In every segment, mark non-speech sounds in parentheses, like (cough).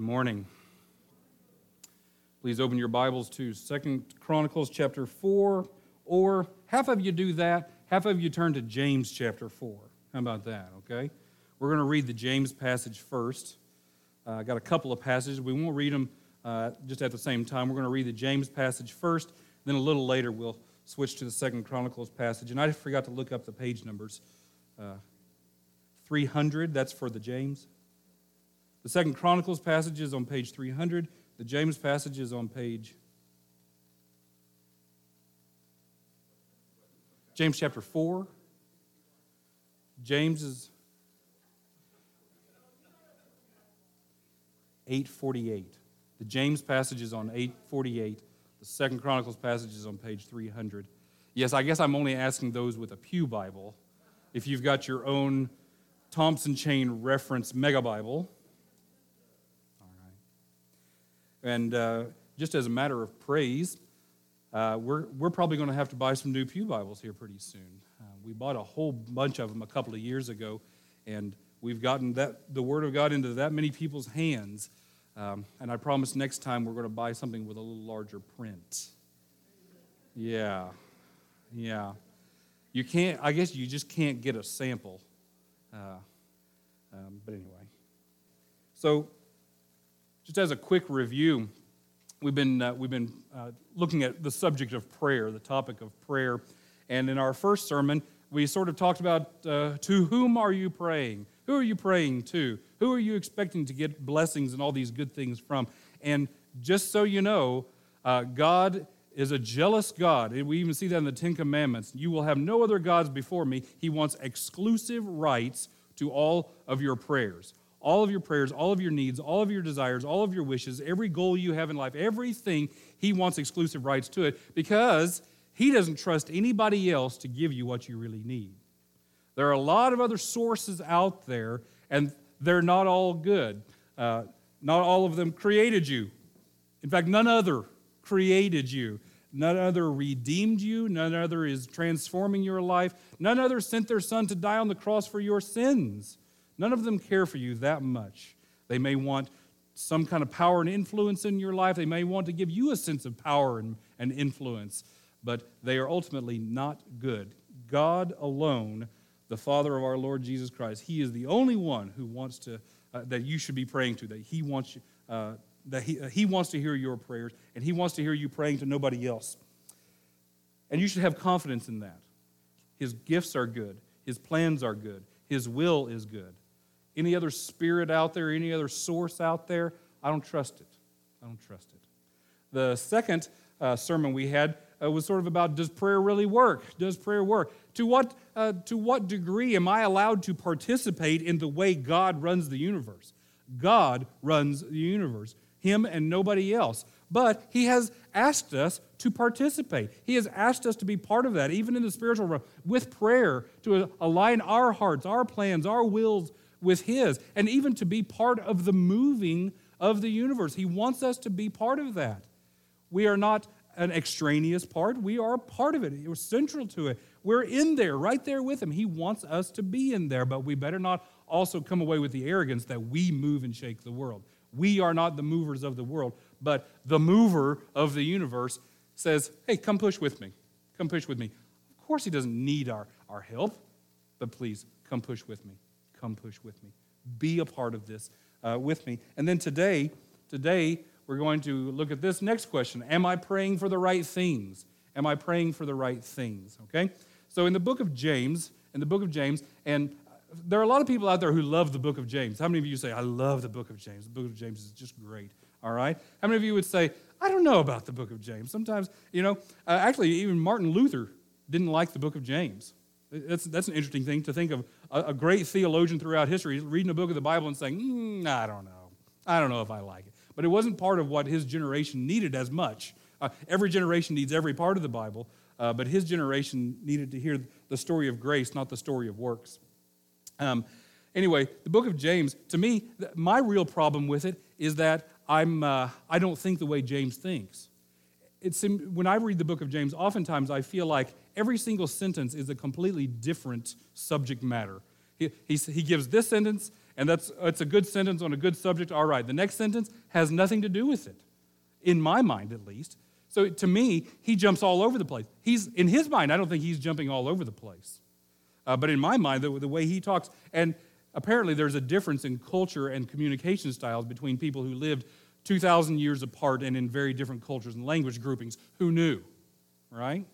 Good morning. Please open your Bibles to Second Chronicles chapter 4, or half of you do that, half of you turn to James chapter 4. How about that, okay? We're going to read the James passage first. Uh, I got a couple of passages. We won't read them uh, just at the same time. We're going to read the James passage first, then a little later we'll switch to the Second Chronicles passage. And I forgot to look up the page numbers. Uh, 300, that's for the James. The Second Chronicles passage is on page 300. The James passage is on page James chapter 4. James is 848. The James passage is on 848. The Second Chronicles passage is on page 300. Yes, I guess I'm only asking those with a Pew Bible. If you've got your own Thompson Chain reference mega Bible, and uh, just as a matter of praise, uh, we're, we're probably going to have to buy some new Pew Bibles here pretty soon. Uh, we bought a whole bunch of them a couple of years ago, and we've gotten that, the Word of God into that many people's hands. Um, and I promise next time we're going to buy something with a little larger print. Yeah, yeah. You can't, I guess you just can't get a sample. Uh, um, but anyway. So, just as a quick review, we've been, uh, we've been uh, looking at the subject of prayer, the topic of prayer. And in our first sermon, we sort of talked about uh, to whom are you praying? Who are you praying to? Who are you expecting to get blessings and all these good things from? And just so you know, uh, God is a jealous God. We even see that in the Ten Commandments. You will have no other gods before me. He wants exclusive rights to all of your prayers all of your prayers, all of your needs, all of your desires, all of your wishes, every goal you have in life, everything, He wants exclusive rights to it because He doesn't trust anybody else to give you what you really need. There are a lot of other sources out there, and they're not all good. Uh, not all of them created you. In fact, none other created you. None other redeemed you. None other is transforming your life. None other sent their son to die on the cross for your sins. None of them care for you that much. They may want some kind of power and influence in your life. They may want to give you a sense of power and, and influence, but they are ultimately not good. God alone, the Father of our Lord Jesus Christ, He is the only one who wants to, uh, that you should be praying to, that He wants, uh, that he, uh, he wants to hear your prayers, and He wants to hear you praying to nobody else. And you should have confidence in that. His gifts are good, His plans are good, His will is good any other spirit out there, any other source out there, I don't trust it. I don't trust it. The second uh, sermon we had uh, was sort of about does prayer really work? Does prayer work? To what, uh, to what degree am I allowed to participate in the way God runs the universe? God runs the universe, Him and nobody else. But He has asked us to participate. He has asked us to be part of that, even in the spiritual realm, with prayer, to align our hearts, our plans, our wills with His, and even to be part of the moving of the universe. He wants us to be part of that. We are not an extraneous part, we are a part of it. We're central to it. We're in there, right there with Him. He wants us to be in there, but we better not also come away with the arrogance that we move and shake the world. We are not the movers of the world, but the mover of the universe says, Hey, come push with me. Come push with me. Of course, He doesn't need our, our help, but please come push with me come push with me. Be a part of this uh, with me. And then today, today, we're going to look at this next question Am I praying for the right things? Am I praying for the right things? Okay? So in the book of James, in the book of James, and there are a lot of people out there who love the book of James. How many of you say, I love the book of James? The book of James is just great. All right? How many of you would say, I don't know about the book of James? Sometimes, you know, uh, actually, even Martin Luther didn't like the book of James. That's, that's an interesting thing to think of. A, a great theologian throughout history reading a book of the Bible and saying, mm, I don't know. I don't know if I like it. But it wasn't part of what his generation needed as much. Uh, every generation needs every part of the Bible, uh, but his generation needed to hear the story of grace, not the story of works. Um, anyway, the book of James, to me, my real problem with it is that I'm, uh, I don't think the way James thinks. When I read the book of James, oftentimes I feel like every single sentence is a completely different subject matter. He, he, he gives this sentence, And that's it's a good sentence on a good subject. All right, the next sentence has nothing to do with it, in my mind at least. So to me, he jumps all over the place. He's in his mind. I don't think he's jumping all over the place, uh, but in my mind, the, the way he talks, and apparently there's a difference in culture and communication styles between people who lived 2,000 years apart and in very different cultures and language groupings. Who knew, right?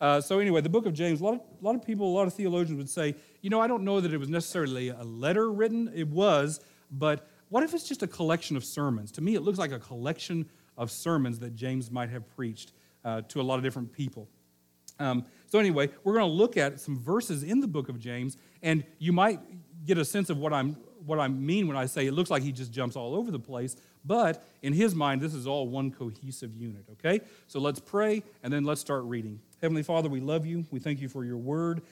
Uh, so anyway, the book of James. A lot of, a lot of people, a lot of theologians would say, you know, I don't know that it was necessarily a letter written. It was, but what if it's just a collection of sermons? To me, it looks like a collection of sermons that James might have preached uh, to a lot of different people. Um, so, anyway, we're going to look at some verses in the book of James, and you might get a sense of what, I'm, what I mean when I say it looks like he just jumps all over the place, but in his mind, this is all one cohesive unit, okay? So, let's pray, and then let's start reading. Heavenly Father, we love you. We thank you for your word.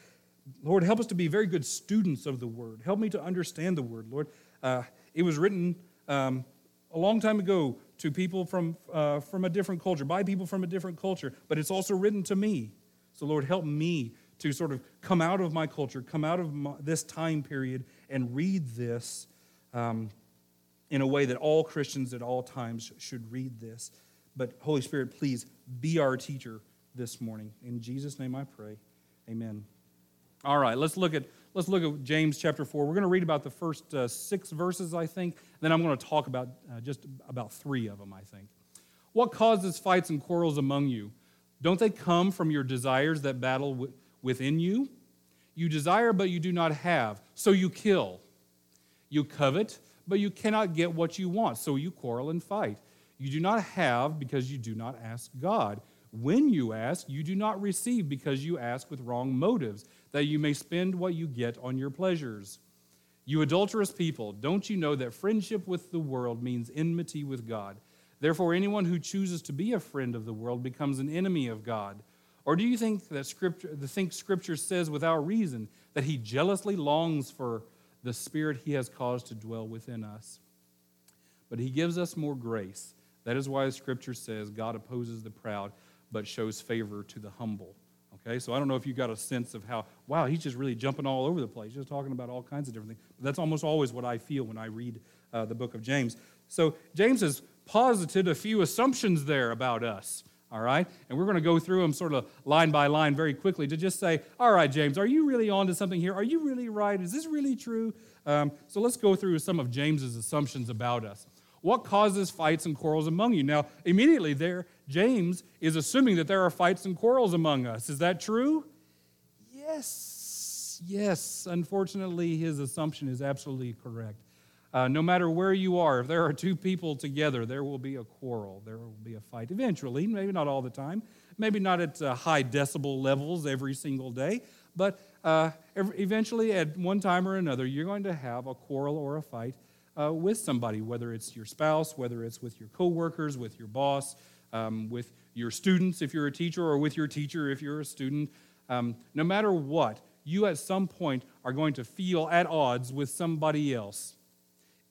Lord, help us to be very good students of the word. Help me to understand the word, Lord. Uh, it was written um, a long time ago to people from, uh, from a different culture, by people from a different culture, but it's also written to me. So, Lord, help me to sort of come out of my culture, come out of my, this time period, and read this um, in a way that all Christians at all times should read this. But, Holy Spirit, please be our teacher this morning. In Jesus' name I pray. Amen. All right, let's look at let's look at James chapter 4. We're going to read about the first uh, six verses, I think. Then I'm going to talk about uh, just about three of them, I think. What causes fights and quarrels among you? Don't they come from your desires that battle w- within you? You desire, but you do not have, so you kill. You covet, but you cannot get what you want, so you quarrel and fight. You do not have because you do not ask God. When you ask, you do not receive because you ask with wrong motives, that you may spend what you get on your pleasures. You adulterous people, don't you know that friendship with the world means enmity with God? Therefore, anyone who chooses to be a friend of the world becomes an enemy of God. Or do you think that scripture, think Scripture says without reason that He jealously longs for the Spirit He has caused to dwell within us? But He gives us more grace. That is why the Scripture says God opposes the proud but shows favor to the humble. Okay, so I don't know if you got a sense of how, wow, he's just really jumping all over the place, just talking about all kinds of different things. But that's almost always what I feel when I read uh, the book of James. So James has posited a few assumptions there about us, all right? And we're going to go through them sort of line by line very quickly to just say, all right, James, are you really on to something here? Are you really right? Is this really true? Um, so let's go through some of James's assumptions about us. What causes fights and quarrels among you? Now, immediately there, James is assuming that there are fights and quarrels among us. Is that true? Yes. Yes. Unfortunately, his assumption is absolutely correct. Uh, no matter where you are, if there are two people together, there will be a quarrel. There will be a fight eventually, maybe not all the time, maybe not at uh, high decibel levels every single day, but uh, eventually, at one time or another, you're going to have a quarrel or a fight uh, with somebody, whether it's your spouse, whether it's with your coworkers, with your boss, um, with your students if you're a teacher, or with your teacher if you're a student. Um, no matter what, you at some point are going to feel at odds with somebody else.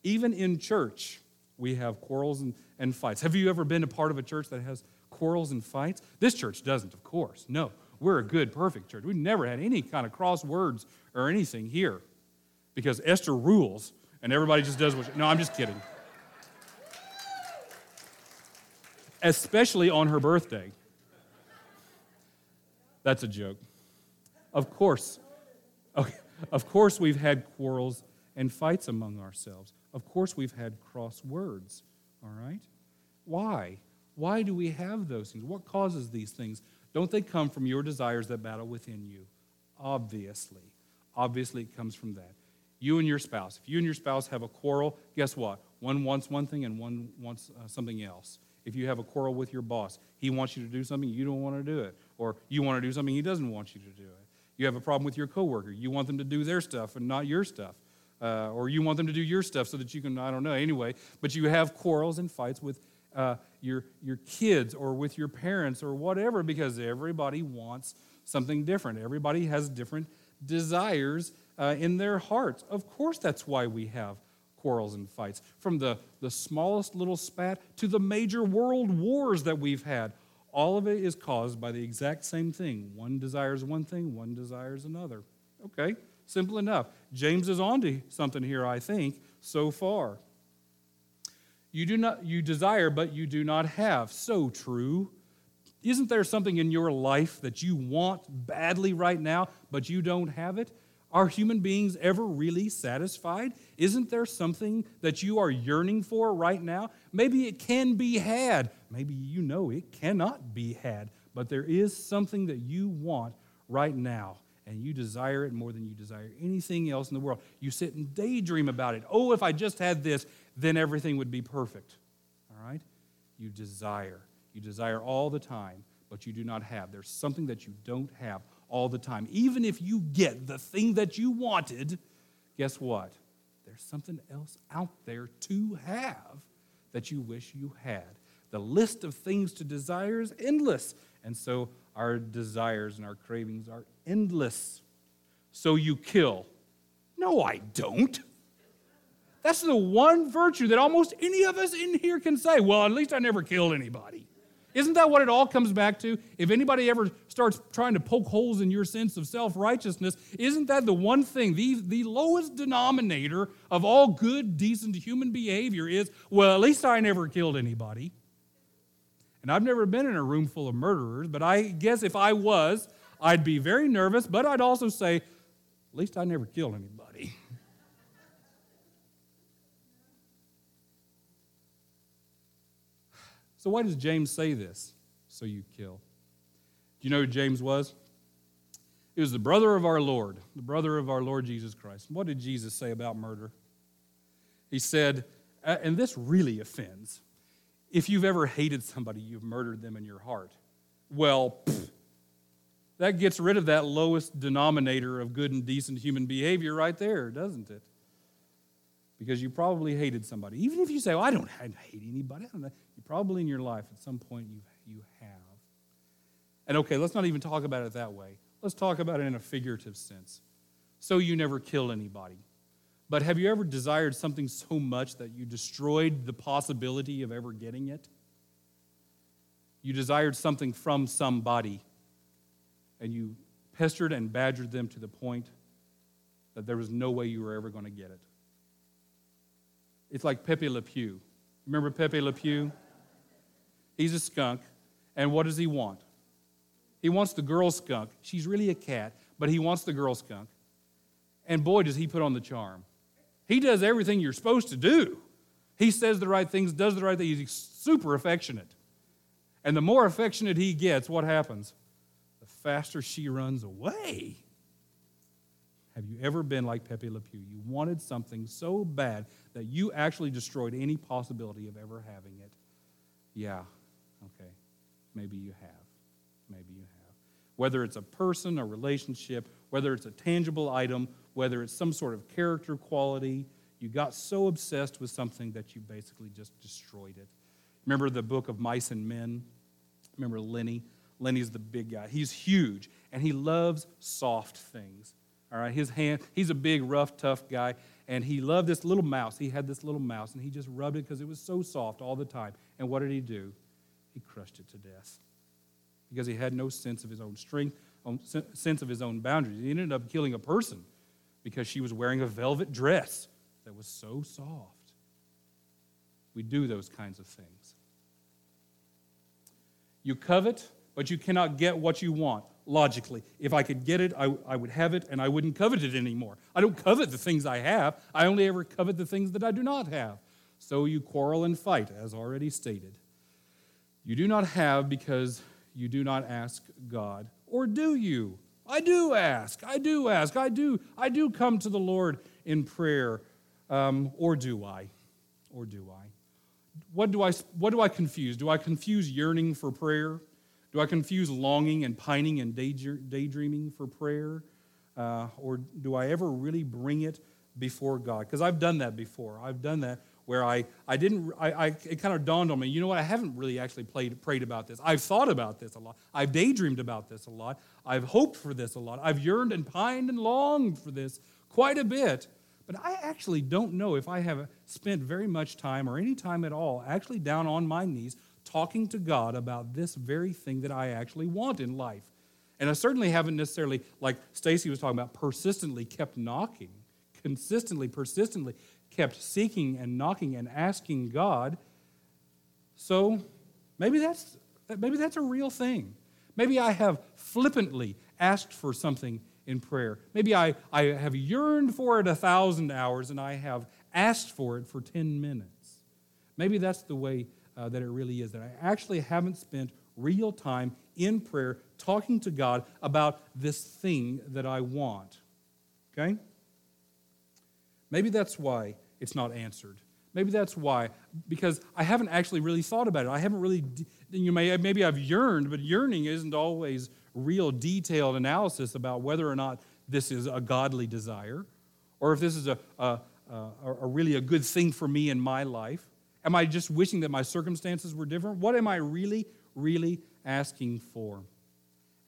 Even in church, we have quarrels and, and fights. Have you ever been a part of a church that has quarrels and fights? This church doesn't, of course. No, we're a good, perfect church. We've never had any kind of cross words or anything here because Esther rules and everybody just does what. She, no, I'm just kidding. Especially on her birthday. That's a joke. Of course. Okay. Of course, we've had quarrels and fights among ourselves. Of course, we've had cross words. All right? Why? Why do we have those things? What causes these things? Don't they come from your desires that battle within you? Obviously. Obviously, it comes from that you and your spouse. If you and your spouse have a quarrel, guess what? One wants one thing and one wants uh, something else. If you have a quarrel with your boss, he wants you to do something, you don't want to do it. Or you want to do something, he doesn't want you to do it. You have a problem with your coworker, you want them to do their stuff and not your stuff. Uh, or you want them to do your stuff so that you can, I don't know, anyway. But you have quarrels and fights with uh, your, your kids or with your parents or whatever because everybody wants something different. Everybody has different desires uh, in their hearts. Of course, that's why we have quarrels and fights. From the, the smallest little spat to the major world wars that we've had, all of it is caused by the exact same thing. One desires one thing, one desires another. Okay, Simple enough. James is on to something here, I think, so far. You do not you desire, but you do not have. So true. Isn't there something in your life that you want badly right now, but you don't have it? Are human beings ever really satisfied? Isn't there something that you are yearning for right now? Maybe it can be had. Maybe you know it cannot be had, but there is something that you want right now, and you desire it more than you desire anything else in the world. You sit and daydream about it. Oh, if I just had this, then everything would be perfect. All right? You desire. You desire all the time, but you do not have. There's something that you don't have all the time. Even if you get the thing that you wanted, guess what? There's something else out there to have that you wish you had. The list of things to desire is endless. And so our desires and our cravings are endless. So you kill. No, I don't. That's the one virtue that almost any of us in here can say, well, at least I never killed anybody. Isn't that what it all comes back to? If anybody ever starts trying to poke holes in your sense of self righteousness, isn't that the one thing, the, the lowest denominator of all good, decent human behavior is, well, at least I never killed anybody? And I've never been in a room full of murderers, but I guess if I was, I'd be very nervous, but I'd also say, at least I never killed anybody. (sighs) So, why does James say this? So you kill. Do you know who James was? He was the brother of our Lord, the brother of our Lord Jesus Christ. What did Jesus say about murder? He said, and this really offends if you've ever hated somebody, you've murdered them in your heart. Well, pfft, that gets rid of that lowest denominator of good and decent human behavior right there, doesn't it? Because you probably hated somebody. Even if you say, well, I don't hate anybody, don't. You probably in your life at some point you, you have. And okay, let's not even talk about it that way. Let's talk about it in a figurative sense. So you never kill anybody. But have you ever desired something so much that you destroyed the possibility of ever getting it? You desired something from somebody, and you pestered and badgered them to the point that there was no way you were ever going to get it. It's like Pepe Le Pew. Remember Pepe Le Pew? He's a skunk, and what does he want? He wants the girl skunk. She's really a cat, but he wants the girl skunk. And boy, does he put on the charm. He does everything you're supposed to do. He says the right things, does the right things. He's super affectionate. And the more affectionate he gets, what happens? The faster she runs away. Have you ever been like Pepe Le Pew? You wanted something so bad that you actually destroyed any possibility of ever having it. Yeah, okay. Maybe you have. Maybe you have. Whether it's a person, a relationship, whether it's a tangible item, whether it's some sort of character quality, you got so obsessed with something that you basically just destroyed it. Remember the book of Mice and Men? Remember Lennie? Lennie's the big guy. He's huge, and he loves soft things. All right, his hand, he's a big, rough, tough guy, and he loved this little mouse. He had this little mouse, and he just rubbed it because it was so soft all the time. And what did he do? He crushed it to death because he had no sense of his own strength, sense of his own boundaries. He ended up killing a person because she was wearing a velvet dress that was so soft. We do those kinds of things. You covet, but you cannot get what you want logically. If I could get it, I, I would have it and I wouldn't covet it anymore. I don't covet the things I have, I only ever covet the things that I do not have. So you quarrel and fight, as already stated. You do not have because you do not ask God, or do you? I do ask. I do ask. I do. I do come to the Lord in prayer, um, or do I? Or do I? What do I? What do I confuse? Do I confuse yearning for prayer? Do I confuse longing and pining and daydreaming for prayer? Uh, or do I ever really bring it before God? Because I've done that before. I've done that where I, I didn't, I, I, it kind of dawned on me, you know what, I haven't really actually played, prayed about this. I've thought about this a lot. I've daydreamed about this a lot. I've hoped for this a lot. I've yearned and pined and longed for this quite a bit. But I actually don't know if I have spent very much time or any time at all actually down on my knees talking to God about this very thing that I actually want in life. And I certainly haven't necessarily, like Stacy was talking about, persistently kept knocking, consistently, persistently kept seeking and knocking and asking God. So maybe that's, maybe that's a real thing. Maybe I have flippantly asked for something in prayer. Maybe I, I have yearned for it a thousand hours and I have asked for it for 10 minutes. Maybe that's the way uh, that it really is, that I actually haven't spent real time in prayer talking to God about this thing that I want. Okay? Maybe that's why it's not answered. Maybe that's why, because I haven't actually really thought about it. I haven't really, you may, maybe I've yearned, but yearning isn't always real detailed analysis about whether or not this is a godly desire or if this is a, a, a, a really a good thing for me in my life. Am I just wishing that my circumstances were different? What am I really, really asking for?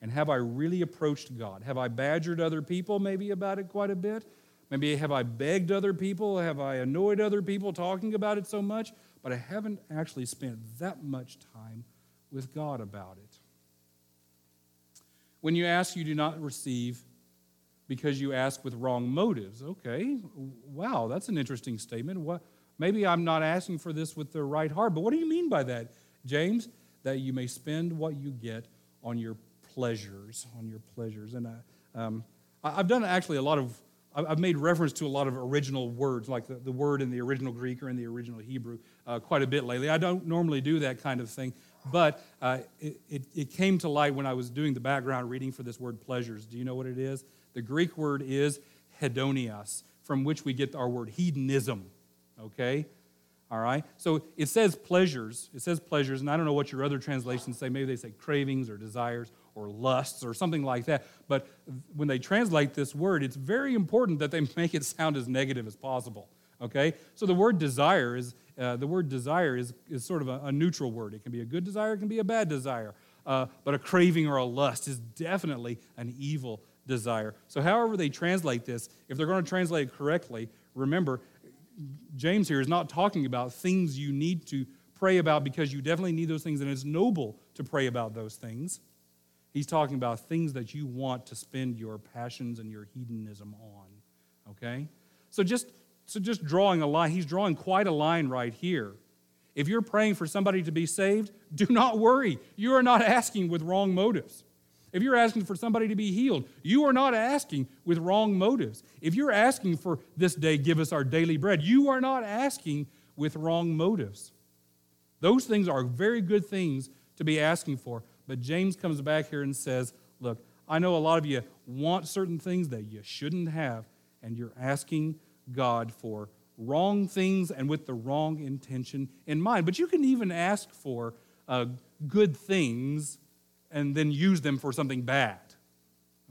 And have I really approached God? Have I badgered other people maybe about it quite a bit? Maybe have I begged other people? Have I annoyed other people talking about it so much? But I haven't actually spent that much time with God about it. When you ask, you do not receive because you ask with wrong motives. Okay, wow, that's an interesting statement. What, maybe I'm not asking for this with the right heart, but what do you mean by that, James? That you may spend what you get on your pleasures, on your pleasures. And I, um, I've done actually a lot of I've made reference to a lot of original words, like the, the word in the original Greek or in the original Hebrew, uh, quite a bit lately. I don't normally do that kind of thing, but uh, it, it, it, came to light when I was doing the background reading for this word pleasures. Do you know what it is? The Greek word is hedonias, from which we get our word hedonism. Okay? All right? So it says pleasures. It says pleasures, and I don't know what your other translations say. Maybe they say cravings or desires or lusts or something like that. But when they translate this word, it's very important that they (laughs) make it sound as negative as possible. Okay? So the word desire is uh, the word desire is, is sort of a, a, neutral word. It can be a good desire, it can be a bad desire. Uh, but a craving or a lust is definitely an evil desire. So, however they translate this, if they're going to translate it correctly, remember, James here is not talking about things you need to pray about because you definitely need those things and it's noble to pray about those things. He's talking about things that you want to spend your passions and your hedonism on. Okay? So just so just drawing a line, he's drawing quite a line right here. If you're praying for somebody to be saved, (laughs) do not worry. You are not asking with wrong motives. If you're asking for somebody to be healed, you are not asking with wrong motives. If you're asking for this day, give us our daily bread, you are not asking with wrong motives. Those things are very good things to be asking for, but James comes back here and says, Look, I know a lot of you want certain things that you shouldn't have, and you're asking God for wrong things and with the wrong intention in mind. But you can even ask for uh, good things and then use them for something bad.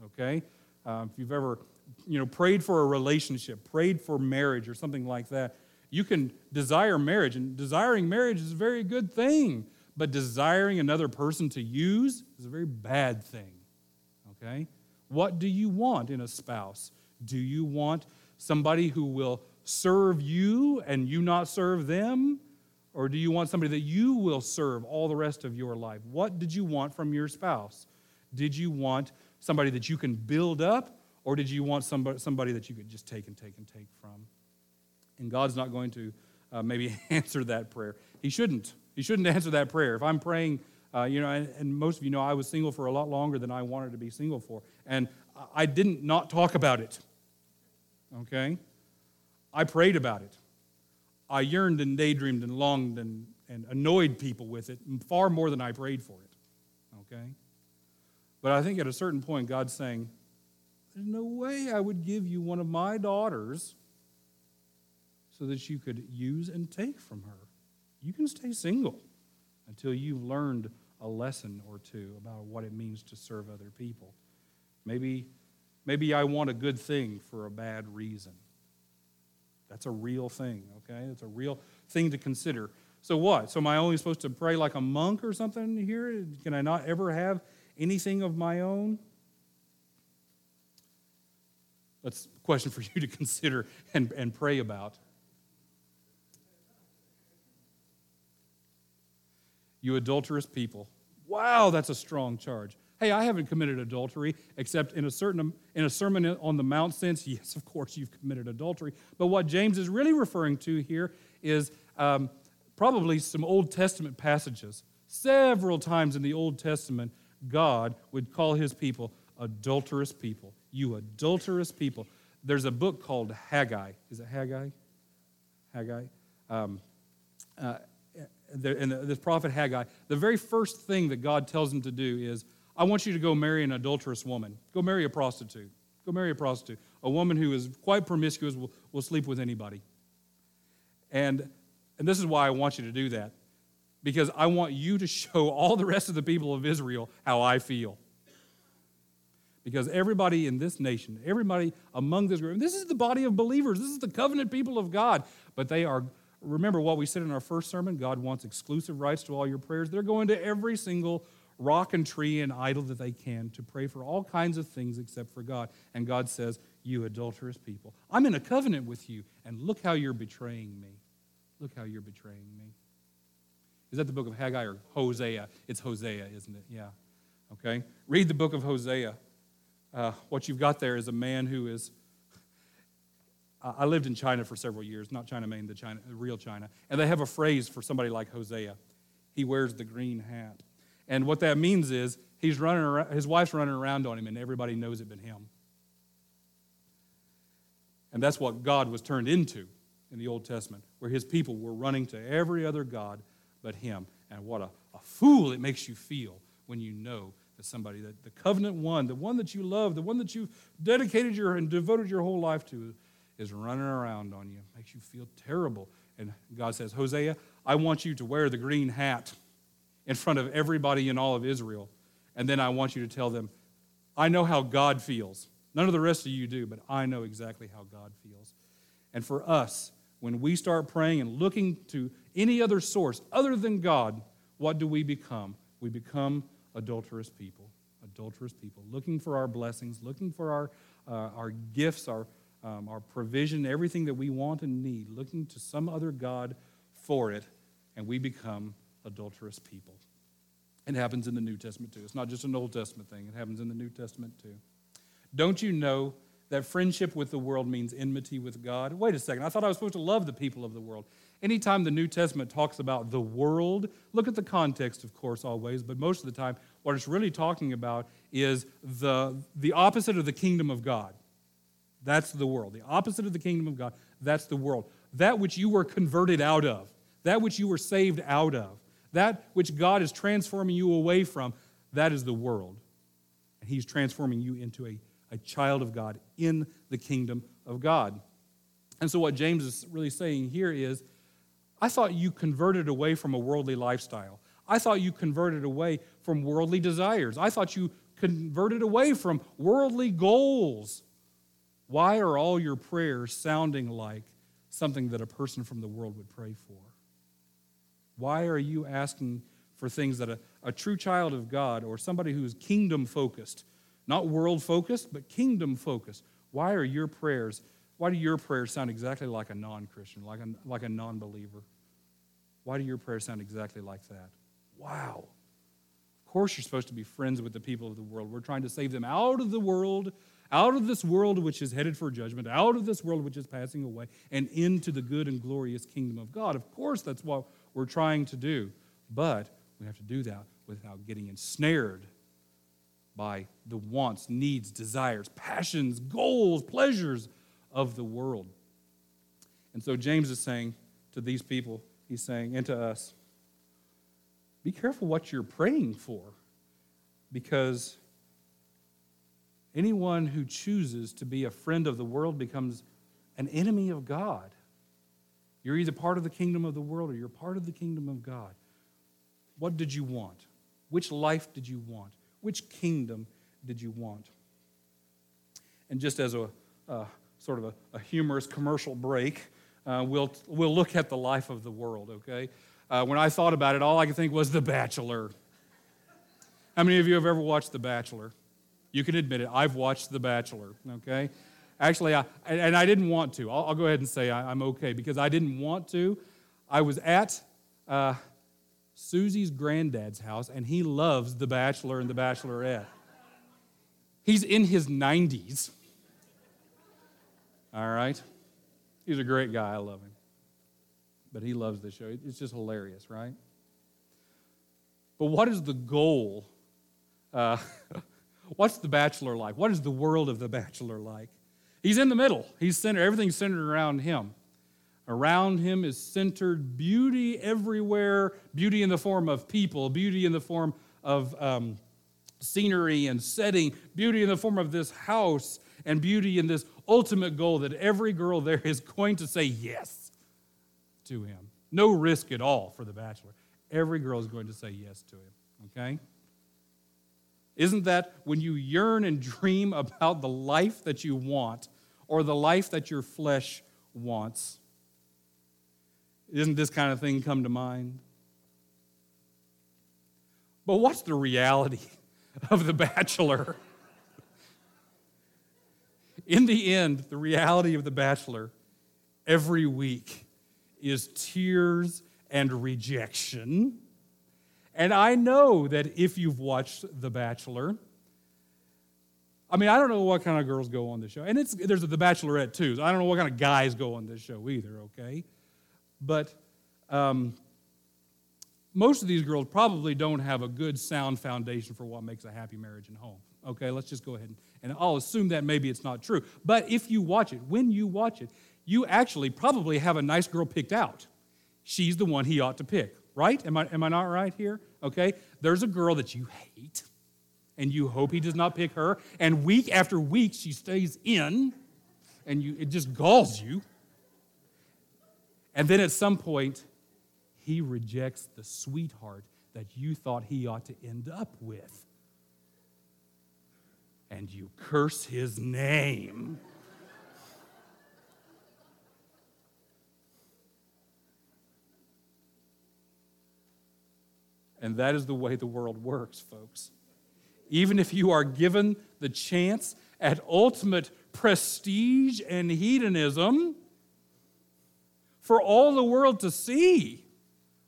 Okay? Uh, if you've ever you know, prayed for a relationship, prayed for marriage or something like that, you can desire marriage, and desiring marriage is a very good thing. But desiring another person to use is a very bad thing. Okay? What do you want in a spouse? Do you want somebody who will serve you and you not serve them? Or do you want somebody that you will serve all the rest of your life? What did you want from your spouse? Did you want somebody that you can build up, or did you want somebody, somebody that you could just take and take and take from? And God's not going to uh, maybe (laughs) answer that prayer. He shouldn't. He shouldn't answer that prayer. If I'm praying, uh, you know, and, and, most of you know I was single for a lot longer than I wanted to be single for. And I didn't not talk about it. Okay? I prayed about it. I yearned and daydreamed and longed and, and annoyed people with it far more than I prayed for it. Okay? But I think at a certain point, God's saying, There's no way I would give you one of my daughters so that you could use and take from her you can stay single until you've learned a lesson or two about what it means to serve other people. Maybe, maybe I want a good thing for a bad reason. That's a real thing, okay? It's a real thing to consider. So what? So am I only supposed to pray like a monk or something here? Can I not ever have anything of my own? That's a question for (laughs) you to consider and, and pray about. you adulterous people. Wow, that's a strong charge. Hey, I haven't committed adultery, except in a certain in a sermon on the mount sense. (laughs) Yes, of course you've committed adultery. But what James is really referring to here is um, probably some Old Testament passages. Several times in the Old Testament, God would call his people adulterous people. You adulterous people. There's a book called Haggai. Is it Haggai? Haggai. Um, uh, and the, the prophet Haggai, the very first thing that God tells him to do is, I want you to go marry an adulterous woman. Go marry a prostitute. Go marry a prostitute. A woman who is quite promiscuous will, will sleep with anybody. And, and this is why I want you to do that. Because I want you to show all the rest of the people of Israel how I feel. Because everybody in this nation, everybody among this group, this is the body of believers, this is the covenant people of God, but they are remember what we said in our first sermon God wants exclusive rights to all your prayers. They're going to every single rock and tree and idol that they can to pray for all kinds of things except for God. And God says, You adulterous people, I'm in a covenant with you, and look how you're betraying me. Look how you're betraying me. Is that the book of Haggai or Hosea? It's Hosea, isn't it? Yeah. Okay. Read the book of Hosea. Uh, what you've got there is a man who is I lived in China for several years, not China, Maine, the China, the real China, and they have a phrase for somebody like Hosea. He wears the green hat, and what that means is he's running around, his wife's running around on him, and everybody knows it but him. And that's what God was turned into in the Old Testament, where his people were running to every other God but him. And what a, a fool it makes you feel when you know that somebody, that the covenant one, the one that you love, the one that you've dedicated your and devoted your whole life to, is running around on you. It Makes you feel terrible. And God says, Hosea, I want you to wear the green hat in front of everybody in all of Israel. And then I want you to tell them, I know how God feels. None of the rest of you do, but I know exactly how God feels. And for us, when we start praying and looking to any other source other than God, what do we become? We become adulterous people. Adulterous people, looking for our blessings, looking for our, uh, our gifts, our, um, our provision, everything that we want and need, looking to some other God for it, and we become adulterous people. It happens in the New Testament too. It's not just an Old Testament thing, it happens in the New Testament too. Don't you know that friendship with the world means enmity with God? Wait a second, I thought I was supposed to love the people of the world. Anytime the New Testament talks about the world, look at the context, of course, always, but most of the time, what it's really talking about is the, the opposite of the kingdom of God. That's the world. The opposite of the kingdom of God, that's the world. That which you were converted out of, that which you were saved out of, that which God is transforming you away from, that is the world. And He's transforming you into a, a child of God in the kingdom of God. And so, what James is really saying here is I thought you converted away from a worldly lifestyle. I thought you converted away from worldly desires. I thought you converted away from worldly goals. Why are all your prayers sounding like something that a person from the world would pray for? Why are you asking for things that a, a true child of God or somebody who is kingdom focused, not world focused, but kingdom focused, why are your prayers, why do your prayers sound exactly like a non Christian, like a, like a non believer? Why do your prayers sound exactly like that? Wow. Of course, you're supposed to be friends with the people of the world. We're trying to save them out of the world out of this world which is headed for judgment, out of this world which is passing away, and into the good and glorious kingdom of God. Of course, that's what we're trying to do. But we have to do that without getting ensnared by the wants, needs, desires, passions, goals, pleasures of the world. And so James is saying to these people, he's saying, and to us, be careful what you're praying for because Anyone who chooses to be a friend of the world becomes an enemy of God. You're either part of the kingdom of the world or you're part of the kingdom of God. What did you want? Which life did you want? Which kingdom did you want? And just as a sort of a, a, humorous commercial break, uh, we'll, we'll look at the life of the world, okay? Uh, when I thought about it, all I could think was The Bachelor. How many of you have ever watched The Bachelor? You can admit it. I've watched The Bachelor, okay? Actually, I, and I didn't want to. I'll, I'll go ahead and say I, am okay because I didn't want to. I was at, uh, Susie's granddad's house, and he loves The Bachelor and The Bachelorette. He's in his 90s. All right? He's a great guy. I love him. But he loves this show. It's just hilarious, right? But what is the goal? Uh, (laughs) what's The Bachelor like? What is the world of The Bachelor like? He's in the middle. He's centered. Everything's centered around him. Around him is centered beauty everywhere beauty in the form of people, beauty in the form of um, scenery and setting, beauty in the form of this house, and beauty in this ultimate goal that every girl there is going to say yes to him. No risk at all for the bachelor. Every girl is going to say yes to him, okay? Isn't that when you yearn and dream about the life that you want or the life that your flesh wants? Isn't this kind of thing come to mind? But what's the reality (laughs) of The Bachelor? In the end, the reality of The Bachelor every week is tears and rejection. And I know that if you've watched The Bachelor, I mean, I don't know what kind of girls go on this show. And it's, there's The Bachelorette too. So I don't know what kind of guys go on this show either, okay? But um, most of these girls probably don't have a good, sound foundation for what makes a happy marriage and home. Okay, let's just go ahead and, and I'll assume that maybe it's not true. But if you watch it, when you watch it, you actually probably have a nice girl picked out. She's the one he ought to pick, right? Am I, am I not right here? Okay, there's a girl that you hate, and you hope he does not pick her, and week after week she stays in, and you, it just galls you. And then at some point, he rejects the sweetheart that you thought he ought to end up with. And you curse his name. And that is the way the world works, folks. Even if you are given the chance at ultimate prestige and hedonism, for all the world to see.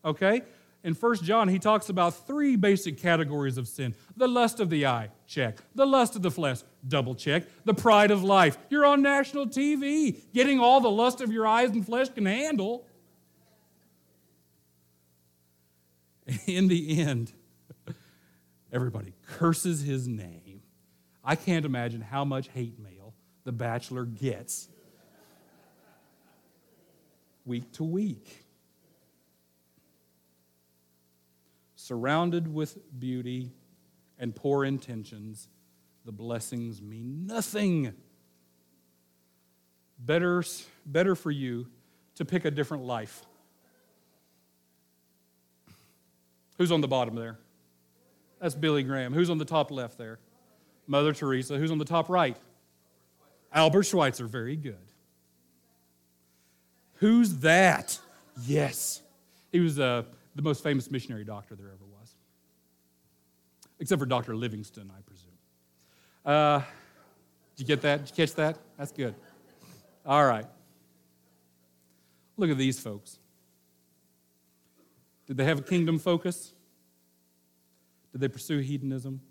Okay? In 1 John, he talks about three basic categories of sin the lust of the eye, check. The lust of the flesh, double check. The pride of life. You're on national TV, getting all the lust of your eyes and flesh can handle. (laughs) In the end, everybody curses his name. I can't imagine how much hate mail the bachelor gets week to week. Surrounded with beauty and poor intentions, the blessings mean nothing. Better, better for you to pick a different life. Who's on the bottom there? That's Billy Graham. Who's on the top left there? Mother Teresa. Who's on the top right? Albert Schweitzer. Very good. Who's that? Yes. He was uh, the most famous missionary doctor there ever was. Except for Dr. Livingstone, I presume. Uh, did you get that? Did you catch that? That's good. All right. Look at these folks. Did they have a kingdom focus? Did they pursue hedonism?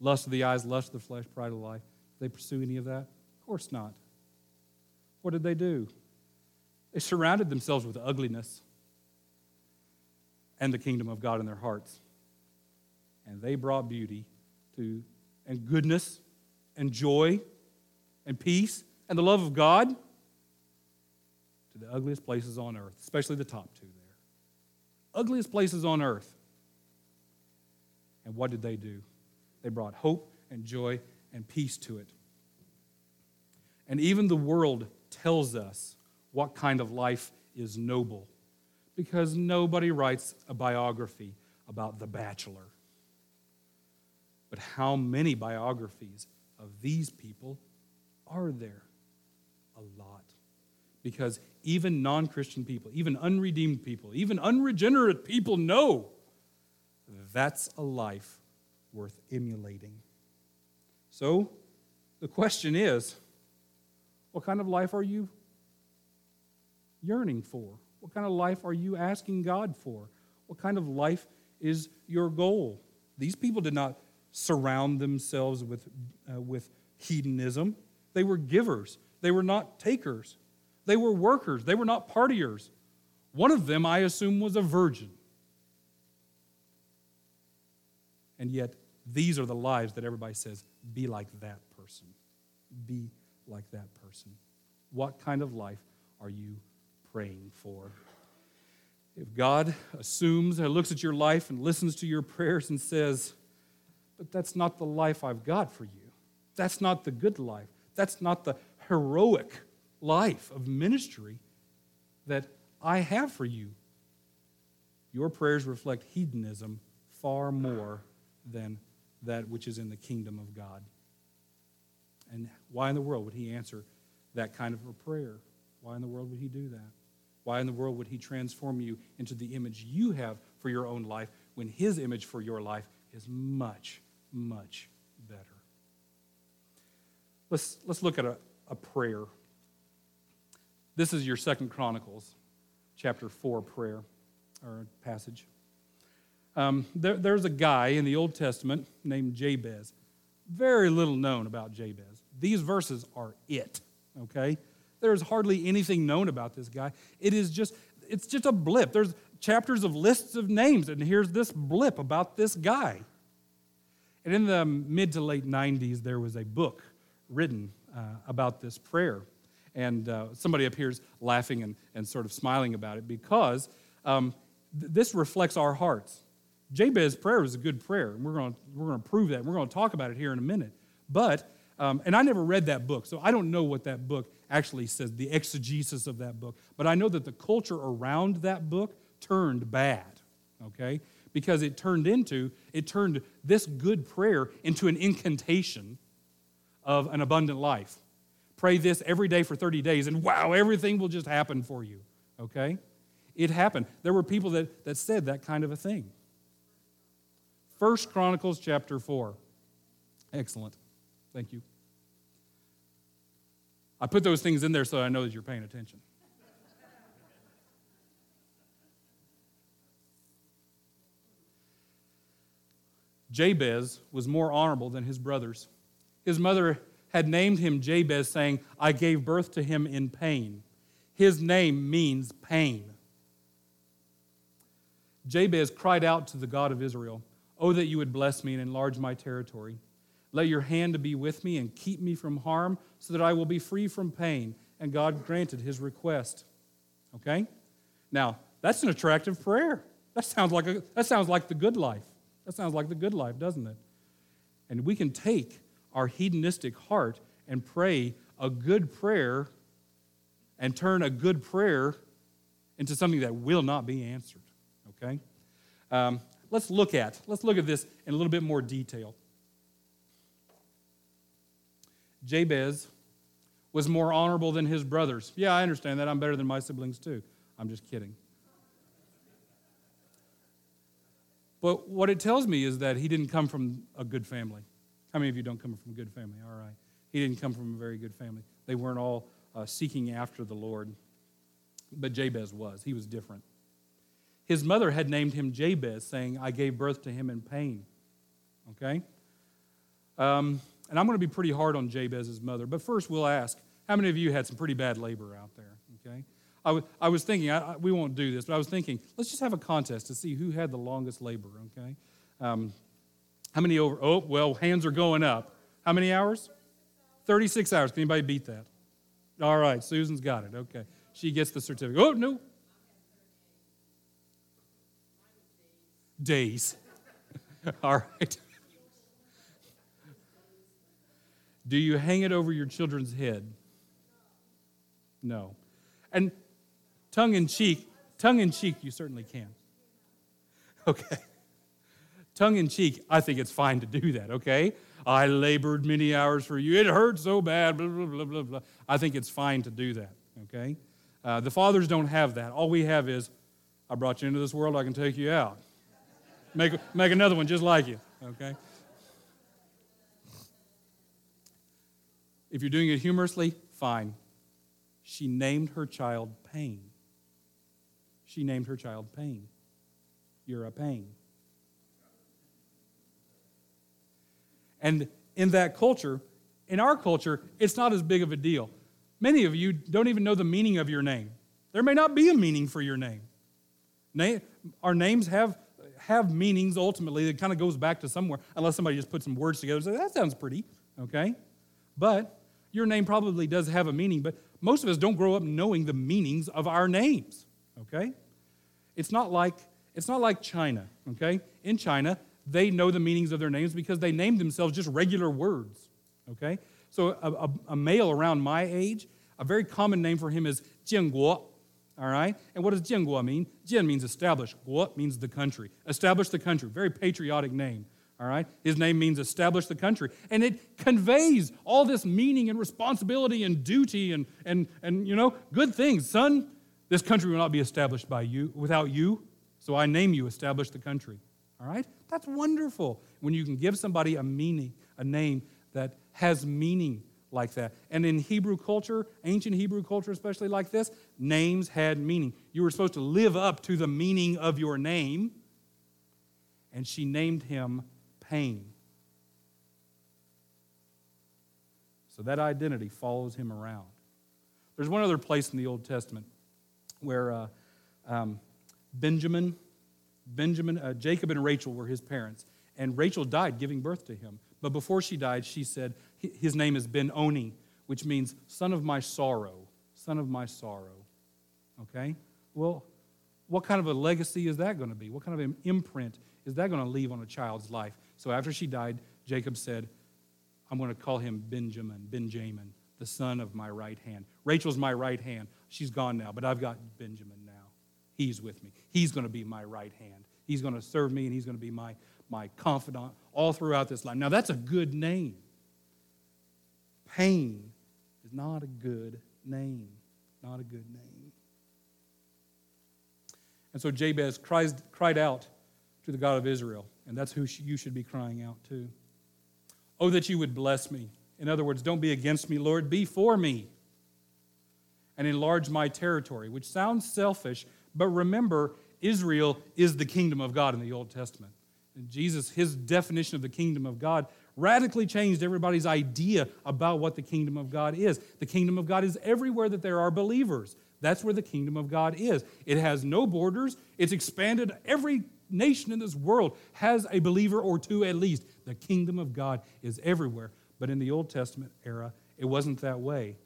Lust of the eyes, lust of the flesh, pride of life? Did they pursue any of that? Of course not. What did they do? They surrounded themselves with ugliness and the kingdom of God in their hearts. And they brought beauty to and goodness and joy and peace and the love of God to the ugliest places on earth, especially the top two there. Ugliest places on earth. And what did they do? They brought hope and joy and peace to it. And even the world tells us what kind of life is noble. Because nobody writes a biography about The Bachelor. But how many biographies of these people are there? A lot. Because even non Christian people, even unredeemed people, even unregenerate people know that's a life worth emulating. So the question is what kind of life are you yearning for? What kind of life are you asking God for? What kind of life is your goal? These people did not surround themselves with, uh, with hedonism. They were givers, they were not takers. They were workers, they were not partiers. One of them, I assume, was a virgin. And yet, these are the lives that everybody says, be like that person. Be like that person. What kind of life are you praying for? If God assumes and looks at your life and listens to your prayers and says, but that's not the life I've got for you, that's not the good life, that's not the heroic life of ministry that I have for you, your prayers reflect hedonism far more than that which is in the kingdom of God. And why in the world would he answer that kind of a prayer? Why in the world would he do that? Why in the world would he transform you into the image you have for your own life when his image for your life is much, much better? Let's, let's look at a, a prayer. This is your Second Chronicles, chapter 4 prayer or passage. Um, there, there's a guy in the Old Testament named Jabez. Very little known about Jabez. These verses are it, okay? There's hardly anything known about this guy. It is just, it's just a blip. There's chapters of lists of names, and here's this blip about this guy. And in the mid to late 90s, there was a book written uh, about this prayer. And uh, somebody appears laughing and, and sort of smiling about it because um, th- this reflects our hearts. Jabez's prayer was a good prayer, and we're going we're going to prove that. We're going to talk about it here in a minute. But, um, and I never read that book, so I don't know what that book actually says, the exegesis of that book. But I know that the culture around that book turned bad, okay? Because it turned into, it turned this good prayer into an incantation of an abundant life. Pray this every day for 30 days, and wow, everything will just happen for you, okay? It happened. There were people that, that said that kind of a thing. First Chronicles chapter 4. Excellent. Thank you. I put those things in there so I know that you're paying attention. Jabez was more honorable than his brothers. His mother had named him Jabez, saying, I gave birth to him in pain. His name means pain. Jabez cried out to the God of Israel, Oh, that you would bless me and enlarge my territory. Let your hand be with me and keep me from harm so that I will be free from pain. And God granted his request. Okay? Now, that's an attractive prayer. That sounds like, a, that sounds like the good life. That sounds like the good life, doesn't it? And we can take our hedonistic heart and pray a good prayer and turn a good prayer into something that will not be answered. Okay? Um, let's look at let's look at this in a little bit more detail. Jabez was more honorable than his brothers. Yeah, I understand that. I'm better than my siblings too. I'm just kidding. But what it tells me is that he didn't come from a good family. How many of you don't come from a good family? All right. He didn't come from a very good family. They weren't all uh, seeking after the Lord. But Jabez was. He was different. His mother had named him Jabez, saying, I gave birth to him in pain. Okay? Um, and I'm going to be pretty hard on Jabez's mother. But first, we'll ask how many of you had some pretty bad labor out there? Okay? I, w- I was thinking, I, I, we won't do this, but I was thinking, let's just have a contest to see who had the longest labor, okay? Um, how many over? Oh, well, hands are going up. How many hours? 36 hours. Can anybody beat that? All right, Susan's got it. Okay. She gets the certificate. Oh, no. Days. (laughs) All right. Do you hang it over your children's head? No. And tongue in cheek, tongue in cheek, you certainly can. Okay. Tongue in cheek, I think it's fine to do that, okay? I labored many hours for you. It hurt so bad, blah, blah, blah, blah, blah. I think it's fine to do that, okay? Uh, the fathers don't have that. All we have is, I brought you into this world, I can take you out. Make, make another one just like you, okay? If you're doing it humorously, fine. She named her child Pain. She named her child Pain. you're a pain. And in that culture, in our culture, it's not as big of a deal. Many of you don't even know the meaning of your name. There may not be a meaning for your name. Name, Our names have, have meanings ultimately that kind of goes back to somewhere, unless somebody just put some words together and that sounds pretty, okay? But your name probably does have a meaning, but most of us don't grow up knowing the meanings of our names, okay? It's not like, it's not like China, okay? In China, they know the meanings of their names because they name themselves just regular words, okay? So a, a, a male around my age, a very common name for him is Jianguo, all right? And what does Jianguo mean? Jian means establish, Guo means the country. Establish the country, very patriotic name, all right? His name means establish the country. And it conveys all this meaning and responsibility and duty and, and, and you know, good things. Son, this country will not be established by you without you, so I name you, establish the country. All right? That's wonderful when you can give somebody a meaning, a name that has meaning like that. And in Hebrew culture, ancient Hebrew culture, especially like this, names had meaning. You were supposed to live up to the meaning of your name. And she named him Pain. So that identity follows him around. There's one other place in the Old Testament where uh, um, Benjamin, Benjamin, uh, Jacob and Rachel were his parents, and Rachel died giving birth to him. But before she died, she said, his name is Ben Oni, which means son of my sorrow, son of my sorrow. Okay? Well, what kind of a legacy is that going to be? What kind of an imprint is that going to leave on a child's life? So after she died, Jacob said, I'm going to call him Benjamin, Benjamin, the son of my right hand. Rachel's my right hand. She's gone now, but I've got Benjamin now. He's with me. He's going to be my right hand. He's going to serve me, and he's going to be my, my confidant all throughout this life. Now, that's a good name. Pain is not a good name. Not a good name. And so Jabez cries, cried out to the God of Israel, and that's who you should be crying out to. Oh, that you would bless me. In other words, don't be against me, Lord, be for me and enlarge my territory, which sounds selfish, but remember, Israel is the kingdom of God in the Old Testament. And Jesus, his definition of the kingdom of God radically changed everybody's idea about what the kingdom of God is. The kingdom of God is everywhere that there are believers. That's where the kingdom of God is. It has no borders, it's expanded. Every nation in this world has a believer or two at least. The kingdom of God is everywhere. But in the Old Testament era, it wasn't that way.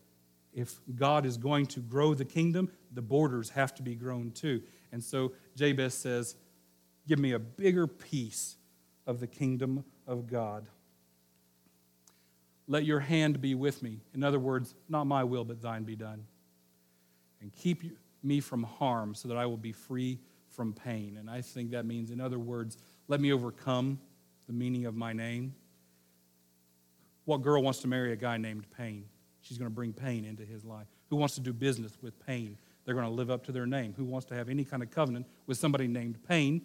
If God is going to grow the kingdom, the borders have to be grown too. And so Jabez says, Give me a bigger piece of the kingdom of God. Let your hand be with me. In other words, not my will, but thine be done. And keep me from harm so that I will be free from pain. And I think that means, in other words, let me overcome the meaning of my name. What girl wants to marry a guy named Pain? She's going to bring pain into his life. Who wants to do business with pain? They're going to live up to their name. Who wants to have any kind of covenant with somebody named Pain?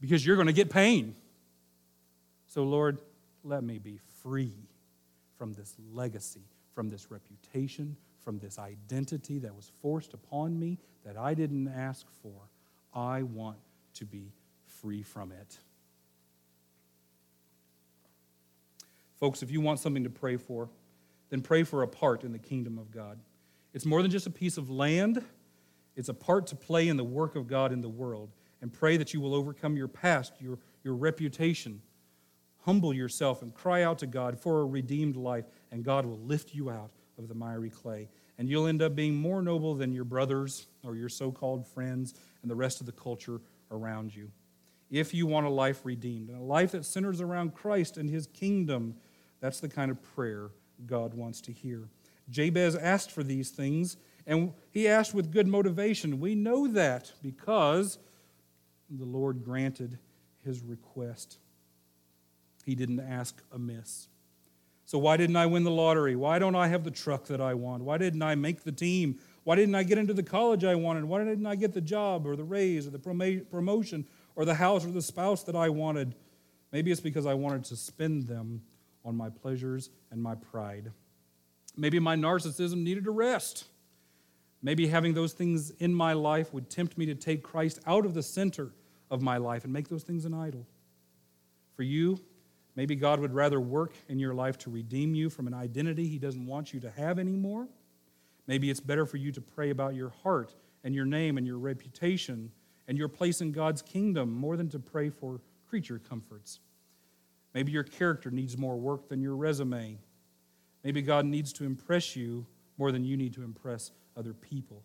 Because you're going to get pain. So, Lord, let me be free from this legacy, from this reputation, from this identity that was forced upon me that I didn't ask for. I want to be free from it. Folks, if you want something to pray for, then pray for a part in the kingdom of God. It's more than just a piece of land, it's a part to play in the work of God in the world. And pray that you will overcome your past, your, your reputation, Humble yourself and cry out to God for a redeemed life, and God will lift you out of the miry clay. And you'll end up being more noble than your brothers or your so called friends and the rest of the culture around you. If you want a life redeemed, and a life that centers around Christ and his kingdom, that's the kind of prayer God wants to hear. Jabez asked for these things, and he asked with good motivation. We know that because the Lord granted his request. He didn't ask amiss. So, why didn't I win the lottery? Why don't I have the truck that I want? Why didn't I make the team? Why didn't I get into the college I wanted? Why didn't I get the job or the raise or the promotion or the house or the spouse that I wanted? Maybe it's because I wanted to spend them on my pleasures and my pride. Maybe my narcissism needed a rest. Maybe having those things in my life would tempt me to take Christ out of the center of my life and make those things an idol. For you, maybe God would rather work in your life to redeem you from an identity he doesn't want you to have anymore. Maybe it's better for you to pray about your heart and your name and your reputation and your place in God's kingdom more than to pray for creature comforts. Maybe your character needs more work than your resume. Maybe God needs to impress you more than you need to impress other people.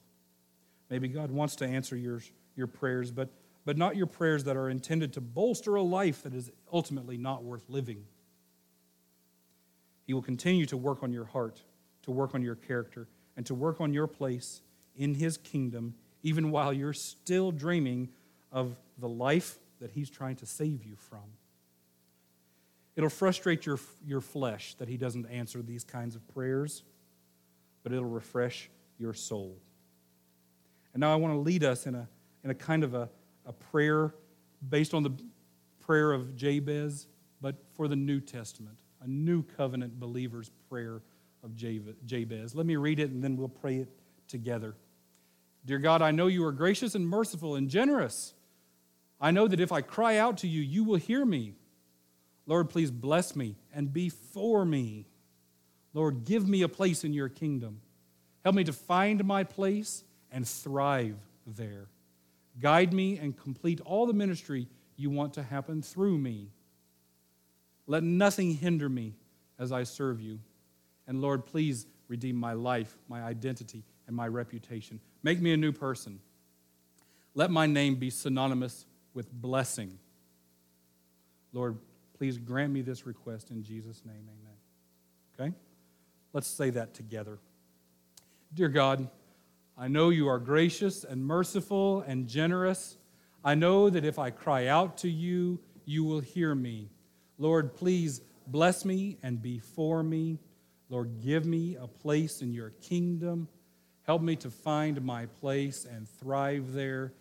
Maybe God wants to answer your, your prayers, but, but not your prayers that are intended to bolster a life that is ultimately not worth living. He will continue to work on your heart, to work on your character, and to work on your place in His kingdom, even while you're still dreaming of the life that He's trying to save you from. It'll frustrate your, your flesh that He doesn't answer these kinds of prayers, but it'll refresh your soul. And now I want to lead us in a, in a kind of a, a prayer based on the prayer of Jabez, but for the New Testament, a new covenant believer's prayer of Jabez. Let me read it and then we'll pray it together. Dear God, I know you are gracious and merciful and generous. I know that if I cry out to you, you will hear me. Lord, please bless me and be for me. Lord, give me a place in your kingdom. Help me to find my place and thrive there. Guide me and complete all the ministry you want to happen through me. Let nothing hinder me as I serve you. And Lord, please redeem my life, my identity, and my reputation. Make me a new person. Let my name be synonymous with blessing. Lord, please grant me this request in Jesus' name. Amen. Okay? Let's say that together. Dear God, I know you are gracious and merciful and generous. I know that if I cry out to you, you will hear me. Lord, please bless me and be for me. Lord, give me a place in your kingdom. Help me to find my place and thrive there.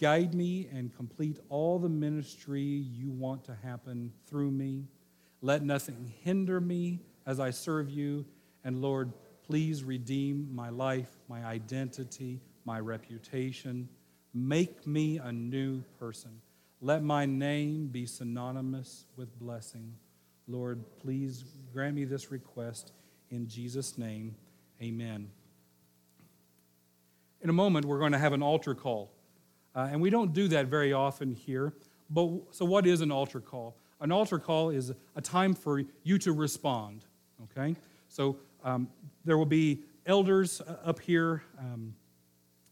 Guide me and complete all the ministry you want to happen through me. Let nothing hinder me as I serve you. And Lord, Please redeem my life, my identity, my reputation. Make me a new person. Let my name be synonymous with blessing. Lord, please grant me this request in Jesus' name. Amen. In a moment, we're going to have an altar call. Uh, and we don't do that very often here. But so, what is an altar call? An altar call is a time for you to respond. Okay? So, um, there will be elders uh, up here, um,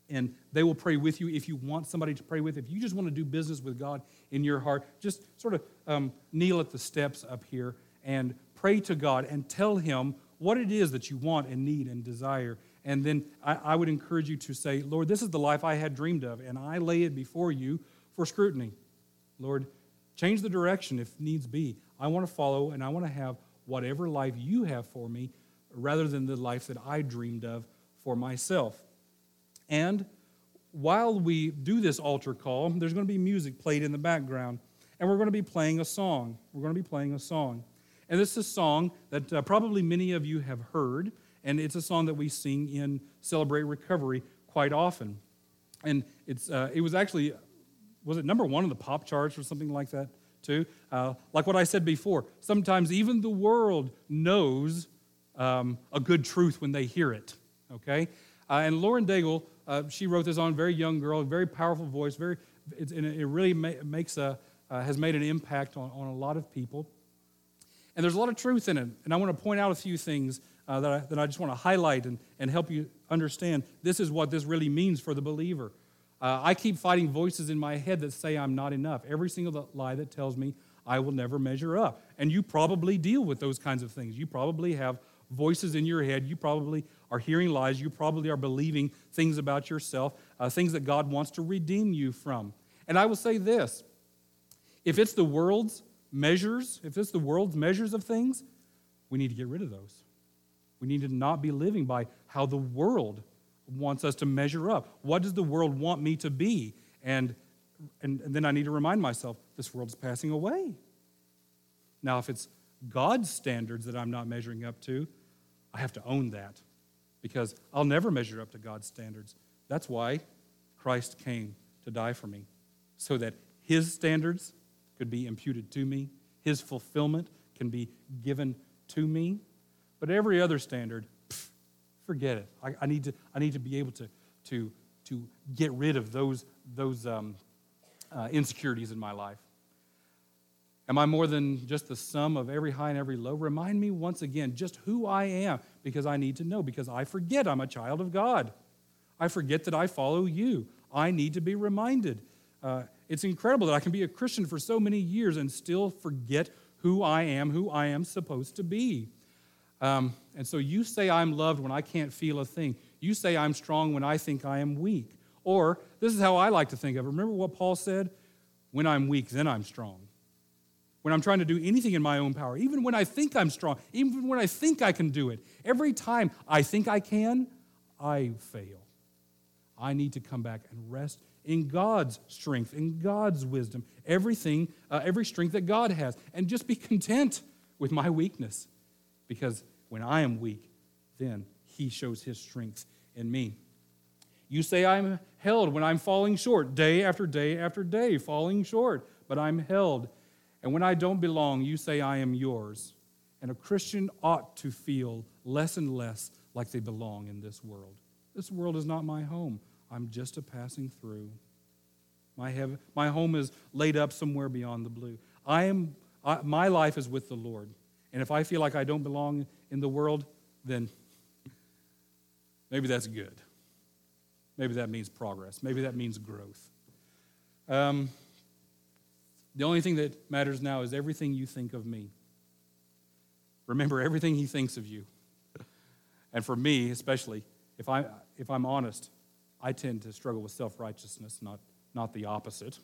and they will pray with you if you want somebody to pray with. If you just want to do business with God in your heart, just sort of um, kneel at the steps up here and pray to God and tell Him what it is that you want and need and desire. And then I, I would encourage you to say, Lord, this is the life I had dreamed of, and I lay it before you for scrutiny. Lord, change the direction if needs be. I want to follow and I want to have whatever life you have for me rather than the life that I dreamed of for myself. And while we do this altar call, there's going to be music played in the background, and we're going to be playing a song. We're going to be playing a song. And this is a song that uh, probably many of you have heard, and it's a song that we sing in Celebrate Recovery quite often. And it's, uh, it was actually, was it number one on the pop charts or something like that, too? Uh, like what I said before, sometimes even the world knows um, a good truth when they hear it, okay? Uh, and Lauren Daigle, uh, she wrote this on very young girl, very powerful voice, very, it, it really ma- makes a, uh, has made an impact on, on a lot of people. And there's a lot of truth in it. And I want to point out a few things uh, that, I, that I just want to highlight and, and help you understand. This is what this really means for the believer. Uh, I keep fighting voices in my head that say I'm not enough. Every single lie that tells me I will never measure up. And you probably deal with those kinds of things. You probably have voices in your head. You probably are hearing lies. You probably are believing things about yourself, uh, things that God wants to redeem you from. And I will say this if it's the world's measures, if it's the world's measures of things, we need to get rid of those. We need to not be living by how the world wants us to measure up. What does the world want me to be? And, and, and then I need to remind myself this world is passing away. Now, if it's God's standards that I'm not measuring up to, I have to own that because I'll never measure up to God's standards. That's why Christ came to die for me, so that His standards could be imputed to me, His fulfillment can be given to me. But every other standard, pff, forget it. I, I, need to, I need to be able to, to, to get rid of those, those um, uh, insecurities in my life. Am I more than just the sum of every high and every low? Remind me once again just who I am because I need to know, because I forget I'm a child of God. I forget that I follow you. I need to be reminded. Uh, it's incredible that I can be a Christian for so many years and still forget who I am, who I am supposed to be. Um, and so you say I'm loved when I can't feel a thing. You say I'm strong when I think I am weak. Or this is how I like to think of it. Remember what Paul said? When I'm weak, then I'm strong. When I'm trying to do anything in my own power, even when I think I'm strong, even when I think I can do it, every time I think I can, I fail. I need to come back and rest in God's strength, in God's wisdom, everything, uh, every strength that God has, and just be (laughs) content with my weakness. Because when I am weak, then He shows His strength in me. You say I'm held when I'm falling short, day after day after day, falling short, but I'm held. And when I don't belong, you say I am yours. And a Christian ought to feel less and less like they belong in this world. This world is not my home. I'm just a passing through. My, heaven, my home is laid up somewhere beyond the blue. I am, I, my life is with the Lord. And if I feel like I don't belong in the world, then maybe that's good. Maybe that means progress. Maybe that means growth. Um, the only thing that matters now is everything you think of me. Remember everything he thinks of you. and for me, especially, if, I, if I'm honest, I tend to struggle with self righteousness, not, not the opposite.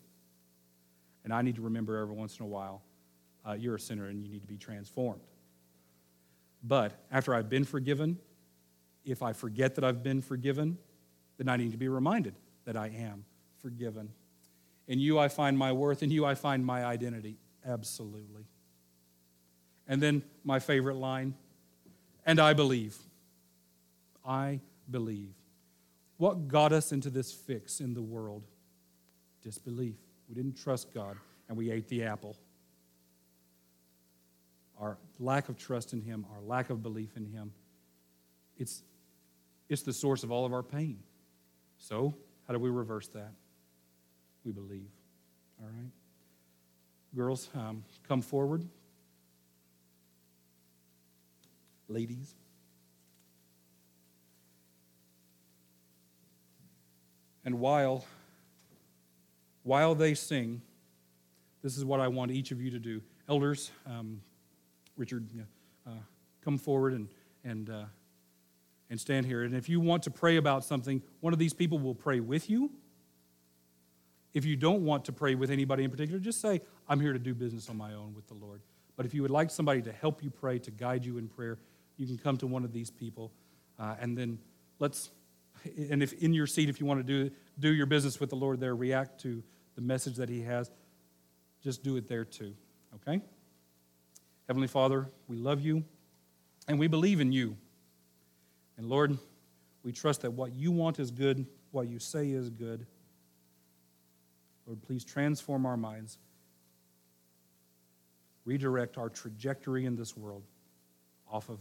And I need to remember every once in a while uh, you're a sinner and you need to be transformed. But after I've been forgiven, if I forget that I've been forgiven, then I need to be reminded that I am forgiven. In you I find my worth, in you I find my identity. Absolutely. And then my favorite line, and I believe. I believe. What got us into this fix in the world? Disbelief. We didn't trust God and we ate the apple. Our lack of trust in Him, our lack of belief in Him, it's, it's the source of all of our pain. So, how do we reverse that? We believe. All right? Girls, um, come forward. Ladies. And while, while they sing, this is what I want each of you to do. Elders, um, Richard, uh, come forward and, and, uh, and stand here. And if you want to pray about something, one of these people will pray with you. If you don't want to pray with anybody in particular, just say, I'm here to do business on my own with the Lord. But if you would like somebody to help you pray, to guide you in prayer, you can come to one of these people. Uh, and then let's and if in your seat, if you want to do, do your business with the Lord there, react to the message that He has, just do it there too, okay? Heavenly Father, we love you and we believe in you. And Lord, we trust that what you want is good, what you say is good. Lord, please transform our minds, redirect our trajectory in this world off of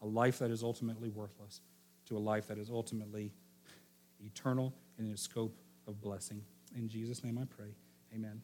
a life that is ultimately worthless to a life that is ultimately eternal and in a scope of blessing. In Jesus' name I pray. Amen.